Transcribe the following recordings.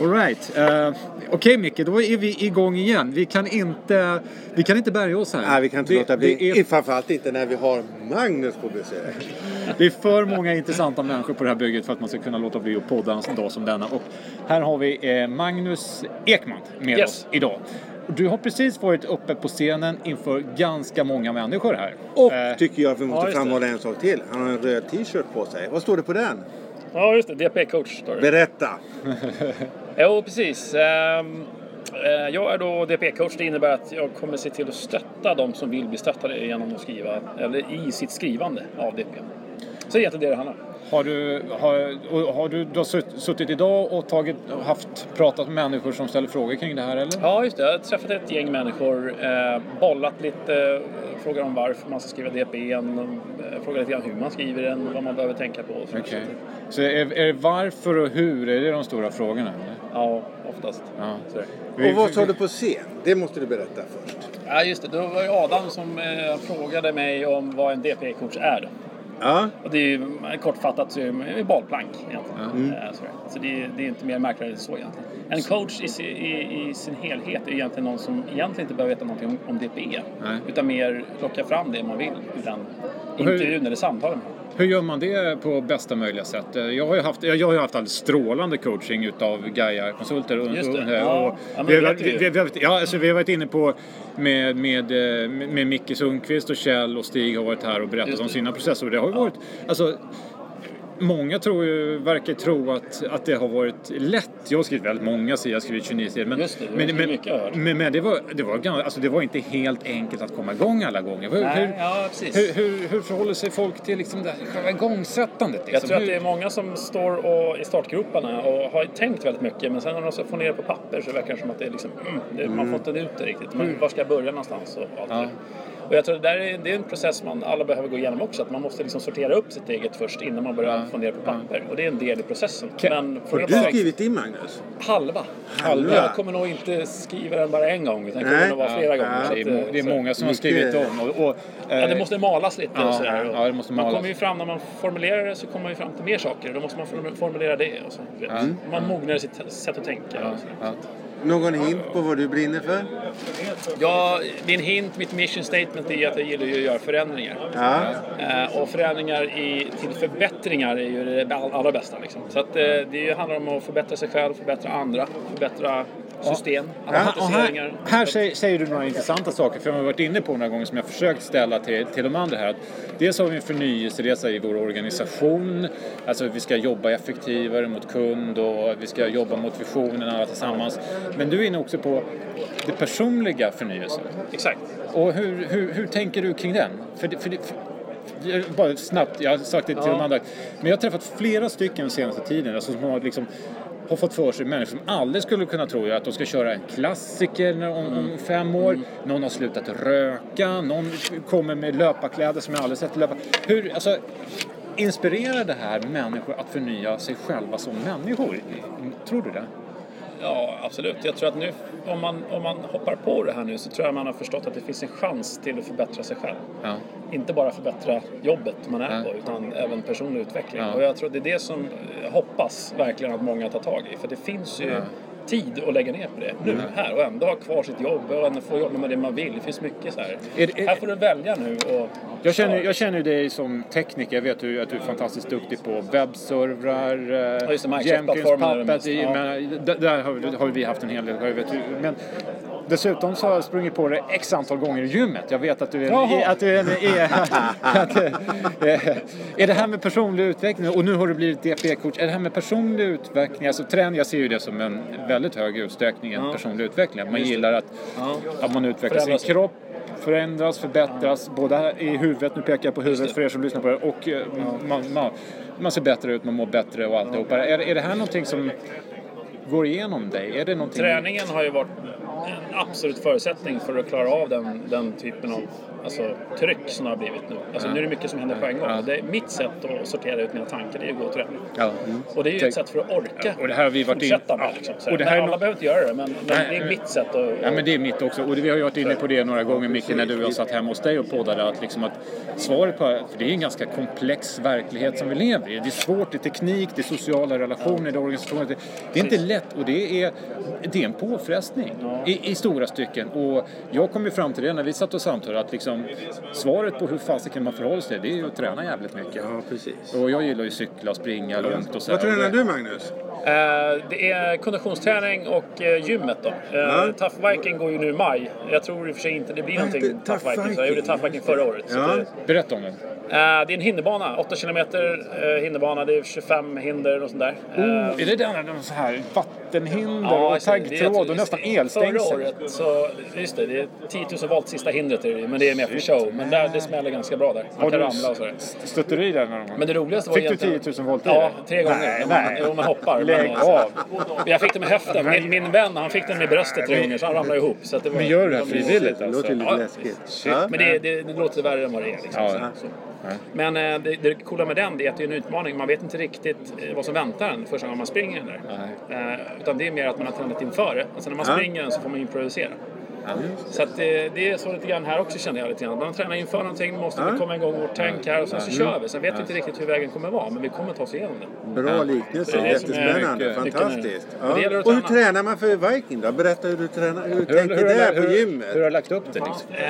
Alright. Uh, Okej okay, Micke, då är vi igång igen. Vi kan inte, vi kan inte bärga oss här. Nej, vi kan inte det, låta bli. Är... Framförallt inte när vi har Magnus på besök. det är för många intressanta människor på det här bygget för att man ska kunna låta bli att podda en dag som denna. Och här har vi eh, Magnus Ekman med yes. oss idag. Du har precis varit uppe på scenen inför ganska många människor här. Och eh, tycker jag att vi måste ja, framhålla en sak till. Han har en röd t-shirt på sig. Vad står det på den? Ja, just det. DP-coach står det. Berätta! jo, precis. Um, jag är då DP-coach. Det innebär att jag kommer se till att stötta de som vill bli stöttade genom att skriva, eller i sitt skrivande av DP. Så det är egentligen det det handlar om. Har du, har, har du, har suttit idag och tagit, haft, pratat med människor som ställer frågor kring det här eller? Ja, just det. Jag har träffat ett gäng människor, eh, bollat lite, eh, frågar om varför man ska skriva DPN, eh, frågar lite grann hur man skriver den, vad man behöver tänka på. Okej. Okay. Så är, är varför och hur, är det de stora frågorna? Eller? Ja, oftast. Ja. Och vad sa du på scen? Det måste du berätta först. Ja, just det. Det var ju Adam som eh, frågade mig om vad en DP-coach är. Ja. Och det är ju kortfattat så är det bollplank egentligen. Mm. Eh, så det är, det är, inte mer märkligt än så egentligen. En coach i, i, i, sin helhet är egentligen någon som egentligen inte behöver veta någonting om, om DPE. Nej. Utan mer locka fram det man vill ur den intervjun eller samtalet med hur gör man det på bästa möjliga sätt? Jag har ju haft, jag har haft alldeles strålande coaching utav Gaia-konsulter. Ja, ja, vi, har, vi, vi, ja, alltså, vi har varit inne på med, med, med Micke Sundqvist och Kjell och Stig har varit här och berättat om sina processer. Det har ju varit, alltså, många tror ju, verkar tro att, att det har varit lätt. Jag har skrivit väldigt många sidor, jag har skrivit 29 sidor. Men, Just det, det men, men, men, men, det, var, det, var, alltså det var inte helt enkelt att komma igång alla gånger. Hur, Nej, hur, ja, hur, hur, hur, förhåller sig folk till liksom det själva igångsättandet? Liksom? Jag tror att det är många som står och, i startgroparna och har tänkt väldigt mycket men sen när de får ner det på papper så verkar det som att det är liksom, mm, det, man får inte ut det riktigt. Men var ska jag börja någonstans? Och allt ja. Och jag tror att det, är, det är en process man alla behöver gå igenom också. Att man måste liksom sortera upp sitt eget först innan man börjar ner det på papper. Och det är en del i processen. Okay. Men har du bara... skrivit din Magnus? Halva. Halva. Jag kommer nog inte skriva den bara en gång. Utan det kommer nog vara flera ja. gånger. Ja. Det, är, det är många som har skrivit om. Och, och, ja, det måste malas lite ja, och sådär. Ja, det måste malas. Man kommer ju fram, när man formulerar det så kommer man ju fram till mer saker. Då måste man formulera det. Och så, mm. Man mognar i sitt sätt att tänka. Någon hint på vad du brinner för? Ja, min hint, mitt mission statement är att jag gillar att göra förändringar. Ja. Eh, och förändringar i, till förbättringar är ju det allra bästa. Liksom. Så att, eh, det handlar om att förbättra sig själv, förbättra andra, förbättra system, ja. här, här säger, säger, du några intressanta saker, för jag har varit inne på några gånger som jag försökt ställa till, till de andra här. Att dels har vi en förnyelseresa i vår organisation, alltså vi ska jobba effektivare mot kund och vi ska jobba mot visionen alla tillsammans. Men du är inne också på det personliga förnyelsen. Exakt. Och hur, hur, hur tänker du kring den? För, för, för, bara snabbt, jag har sagt det till ja. de andra, men jag har träffat flera stycken den senaste tiden alltså, som har liksom har fått för sig, människor som aldrig skulle kunna tro att de ska köra en klassiker om, om mm. fem år. Mm. Någon har slutat röka, någon kommer med löparkläder som jag aldrig sett löpa. Hur, alltså, inspirerar det här människor att förnya sig själva som människor? Tror du det? Ja, absolut. Jag tror att nu, om man, om man hoppar på det här nu så tror jag man har förstått att det finns en chans till att förbättra sig själv. Ja. Inte bara förbättra jobbet man är ja. på utan även personlig utveckling. Ja. Och jag tror att det är det som jag hoppas verkligen att många tar tag i. För det finns ju tid att lägga ner på det nu, mm. här och ändå ha kvar sitt jobb och ändå få jobba med det man vill. Det finns mycket så här. Är, är, här får du välja nu och jag känner, jag känner dig som tekniker. Jag vet att du, att du är fantastiskt duktig på webbservrar, ja, just det, Jenkins, Puppet. Ja. där, har, vi, har vi haft en hel del. Jag vet, men Dessutom så har jag sprungit på det x antal gånger i gymmet. Jag vet att du är, att du är, är, att, är det här med personlig utveckling och nu har du blivit DP-coach. Är det här med personlig utveckling, alltså träning, jag ser ju det som en väldigt hög utsträckning en personlig utveckling. Man gillar att, att man utvecklar sin kropp förändras, förbättras, både i huvudet, nu pekar jag på huvudet för er som lyssnar på det, och eh, man, man, man ser bättre ut, man mår bättre och alltihopa. Är, är det här någonting som går igenom dig? Är det någonting... Träningen har ju varit en absolut förutsättning för att klara av den, den typen av alltså, tryck som det har blivit nu. Alltså, Nu är det mycket som händer på en gång. Ja. Det är mitt sätt att sortera ut mina tankar det är att gå och träna. Ja. Mm. Och det är ju ett sätt för att orka och det här har vi varit fortsätta in... med. Liksom, och det här men alla behöver inte göra det, men, men det är mitt sätt att... Ja, men det är mitt också. Och vi har ju varit inne på det några gånger Micke, när du och jag satt hemma hos dig och poddade. Att, liksom att svaret på... För det är en ganska komplex verklighet som vi lever i. Det är svårt, det är teknik, det är sociala relationer, det är organisationer. Det är inte lätt och det är, det är en påfrestning i, i stora stycken. Och jag kom ju fram till det när vi satt och samtalade att liksom, svaret på hur fasiken man förhåller sig det är ju att träna jävligt mycket. Ja, precis. Och jag gillar ju cykla och springa långt och så. Vad tränar du Magnus? Uh, det är konditionsträning och uh, gymmet då. Uh, ja. Tough Viking går ju nu i maj. Jag tror i och för sig inte det blir någonting Tough, tough Viking. Viking. Så jag gjorde Tough Viking förra året. Ja. Det... Berätta om den. det är en hinderbana, 8 kilometer hinderbana. Det är 25 hinder och sånt där. Oh, är det den så här vattenhinder ja, och taggtråd och nästan elstängsel? Förra året så, just det, det är 10 000 volt sista hindret men det är mer för show. Men där, det smäller ganska bra där. Man kan ramla och sådär. Stötte du i den Men det roligaste var Fick du 10 000 volt i Ja, tre gånger. Nej, nej. Om man hoppar. Lägg av! Jag fick den med höften. Min, min vän han fick den med bröstet tre gånger så han ramlade ihop. Så det var, men gör du det här frivilligt alltså? Det låter lite läskigt. Men det, det, det låter värre än vad det är. Liksom. Ja. Men eh, det, det coola med den är att det är en utmaning. Man vet inte riktigt eh, vad som väntar en första gången man springer den där. Eh, utan det är mer att man har tränat inför det. Alltså när man springer den så får man improvisera. Så att det, det, är så lite grann här också känner jag lite grann. Man tränar inför någonting, måste mm. komma igång vårt tänk här och sen så mm. kör vi. Sen vet vi inte riktigt hur vägen kommer vara, men vi kommer ta oss igenom det. Bra liknelse, jättespännande, fantastiskt. Ja. Och hur tränar man för Viking då? Berätta hur du tränar, hur du hur, tänker hur, där hur, på gymmet. Hur har du lagt upp det liksom? Eh,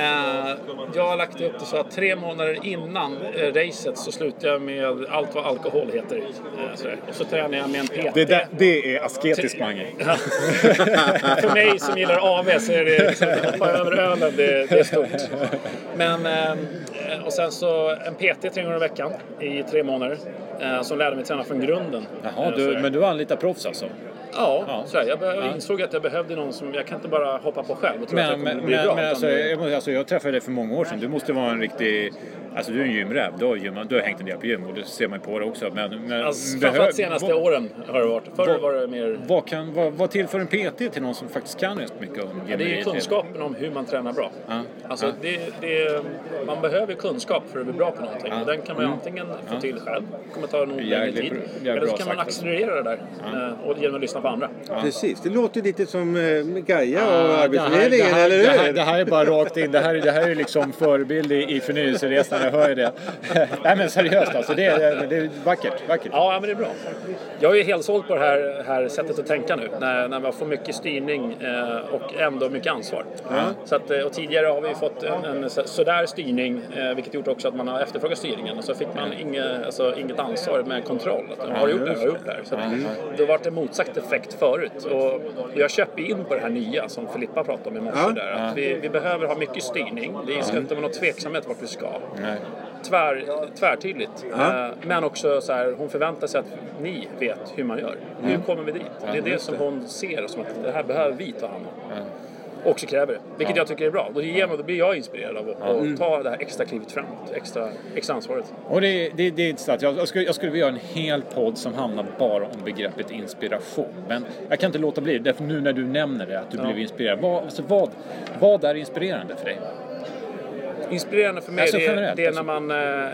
jag har lagt upp det så att tre månader innan eh, racet så slutar jag med allt vad alkohol heter. Eh, och så tränar jag med en PT. Det, där, det är asketisk Mange. för mig som gillar AV så är det liksom, hoppa över ölen, det, det är stort. Men, eh, och sen så en PT tre gånger i veckan i tre månader. Eh, som lärde mig träna från grunden. Jaha, du, men du anlitar proffs alltså? Ja, ja. Så jag, jag insåg att jag behövde någon som... Jag kan inte bara hoppa på själv och tro men, att jag kommer men, bli bra. Men alltså, jag, alltså, jag träffade dig för många år sedan. Du måste vara en riktig... Alltså du är en gymräv. Du har, gym, du har hängt en del på gym och det ser man på dig också. Men, men alltså, de senaste vad, åren har det varit. Förr var det mer... Vad, kan, vad, vad tillför en PT till någon som faktiskt kan rätt mycket om gym? Ja, det är ju kunskapen om hur man tränar bra. Ja. Alltså, ja. Det, det, man behöver kunskap för att bli bra på någonting. Ja. Och den kan man mm. antingen få till själv, det kommer ta nog längre tid. Eller så kan man accelerera det där eh, och genom att lyssna på andra. Precis, det låter lite som eh, Gaia och Arbetsförmedlingen, eller hur? Det här, det här är bara rakt in. Det här, det här är liksom förebild i, i förnyelseresan, jag hör ju det. Nej men seriöst alltså, det är, det är vackert, vackert. Ja, men det är bra. Jag är ju helt såld på det här, här sättet att tänka nu, när, när man får mycket styrning eh, och ändå mycket ansvar. Mm. Så att, eh, och tidigare har vi fått en, en sådär styrning, eh, vilket gjort också att man har efterfrågat styrningen. Och så fick man inget, alltså, inget ansvar med kontroll. Att, har du gjort det? Har du gjort det? Så att, det har varit en motsatt effekt förut. Och jag köper in på det här nya som Filippa pratade om i morse. Ja. Där, att vi, vi behöver ha mycket styrning. Det ska inte vara någon tveksamhet vart vi ska. Nej. Tvär, tvärtydligt. Ja. Eh, men också så här, hon förväntar sig att ni vet hur man gör. Hur kommer vi dit? Det är det som hon ser som att det här behöver vi ta hand om också kräver det. Vilket ja. jag tycker är bra. Och genom då blir jag inspirerad av att mm. ta det här extra klivet framåt, extra, extra ansvaret. Och det, det, det är intressant. Jag, jag, skulle, jag skulle vilja göra en hel podd som handlar bara om begreppet inspiration. Men jag kan inte låta bli, därför nu när du nämner det, att du ja. blev inspirerad. Vad, alltså vad, vad är inspirerande för dig? Inspirerande för mig, alltså, det, det är när man eh,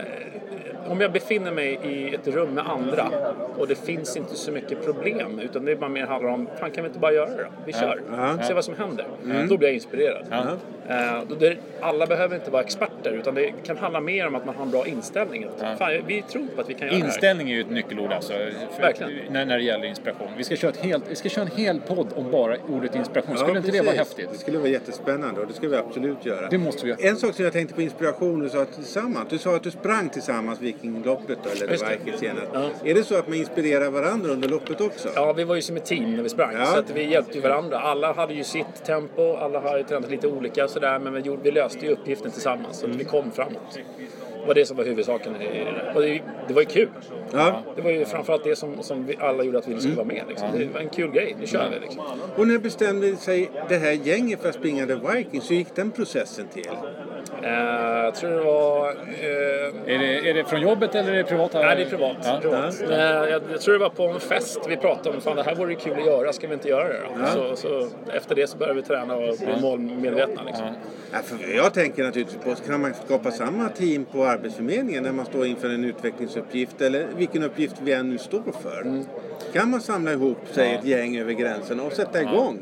om jag befinner mig i ett rum med andra och det finns inte så mycket problem utan det bara mer handlar om, fan kan vi inte bara göra det då? Vi kör, ja. se vad som händer. Mm. Då blir jag inspirerad. Ja. Uh, alla behöver inte vara experter utan det kan handla mer om att man har en bra inställning. ja. fan, vi tror på att vi kan göra Inställning det här. är ju ett nyckelord alltså. Verkligen. När, när det gäller inspiration. Vi ska, köra ett helt, vi ska köra en hel podd om bara ordet inspiration. Skulle inte precis. det vara häftigt? Det skulle vara jättespännande och det ska vi absolut göra. Det måste vi göra. En sak som jag tänkte på inspiration, du sa tillsammans. Du sa att du sprang tillsammans Vikingloppet då, eller det var. Ja. Är det så att man inspirerar varandra under loppet också? Ja, vi var ju som ett team när vi sprang. Ja. Så att vi hjälpte ju varandra. Alla hade ju sitt tempo, alla hade tränat lite olika sådär. Men vi, gjorde, vi löste ju uppgiften tillsammans så att vi kom framåt. Det var det som var huvudsaken. Och det, det var ju kul. Ja. Det var ju framförallt det som, som vi alla gjorde att vi skulle vara med. Liksom. Det var en kul grej. Nu kör vi liksom. Och när bestämde sig det här gänget för att springa The Vikings? Hur gick den processen till? Eh, jag tror det var... Eh, är, det, är det från jobbet eller är det privata? Nej, det är privat. Ja. privat. Ja. Eh, jag, jag, tror det var på en fest vi pratade om, fan det här vore kul att göra, ska vi inte göra det då? Ja. Så, så, efter det så började vi träna och bli målmedvetna. Liksom. Ja. för jag tänker naturligtvis på, kan man skapa samma team på Arbetsförmedlingen när man står inför en utvecklingsuppgift eller vilken uppgift vi än nu står för? Mm. Kan man samla ihop sig ett gäng över gränsen och sätta igång?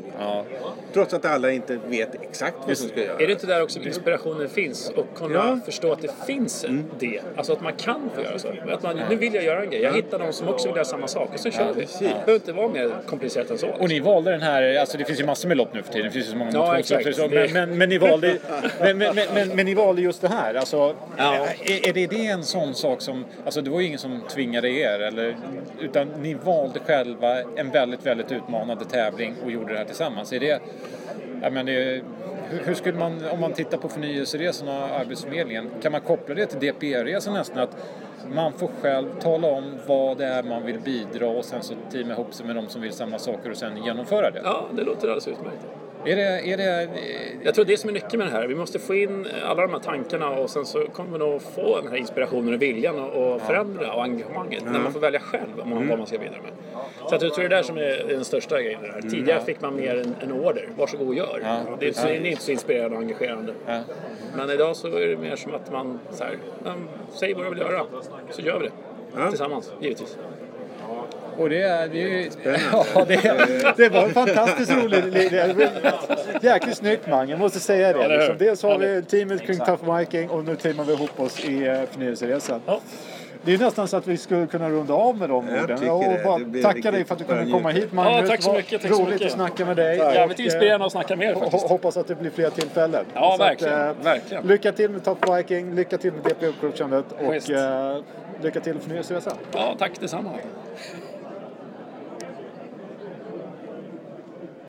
Trots att alla inte vet exakt vad som ska göras. Är det inte där också inspirationen finns? Och kunna ja. förstå att det finns mm. det. Alltså att man kan få göra så. Att man, nu vill jag göra en grej. Jag hittar någon som också vill göra samma sak. Och så kör vi. Det behöver inte vara mer komplicerat än så. Och ni valde den här, alltså det finns ju massor med lopp nu för tiden. Det finns ju så många ja, motionslopp. Men, men, men, ni valde, men, men, men, men, ni valde just det här. Alltså, ja. är, är det, det en sån sak som, alltså det var ju ingen som tvingade er. Eller, utan ni valde själva en väldigt, väldigt utmanande tävling och gjorde det här tillsammans. Är det, Ja, men det, hur skulle man, om man tittar på förnyelseresorna och Arbetsförmedlingen, kan man koppla det till DPR-resan nästan? Att man får själv tala om vad det är man vill bidra och sen så teama ihop sig med de som vill samma saker och sen genomföra det? Ja, det låter alldeles utmärkt. Är det, är det... Jag tror det är som är nyckeln med det här. Vi måste få in alla de här tankarna och sen så kommer vi nog få den här inspirationen och viljan och förändra och engagemanget mm. när man får välja själv om man, mm. vad man ska vidare med. Så jag tror det är det som är den största grejen det här. Mm. Tidigare fick man mer en, en order. Varsågod och gör. Ja. Det, är, det är inte så inspirerande och engagerande. Ja. Men idag så är det mer som att man, så här, säg vad du vill göra så gör vi det. Ja. Tillsammans, givetvis. Och det är ju... Ja, det, det var en fantastiskt rolig... Jäkligt snyggt Mange, jag måste säga det. Liksom. Dels har vi teamet kring Tough Viking och nu teamar vi ihop oss i eh, förnyelseresan. Det är nästan så att vi skulle kunna runda av med de orden. Och bara tacka dig för att du kunde komma hit Magnus. Ja, tack så mycket. Tack roligt så mycket. att snacka med dig. Jävligt inspirerande att snacka med er faktiskt. Hoppas att det blir fler tillfällen. Ja, verkligen. Att, äh, verkligen. Lycka till med Top Viking, lycka till med DPO-coachandet och äh, lycka till med förnyelseresan. Ja, tack detsamma.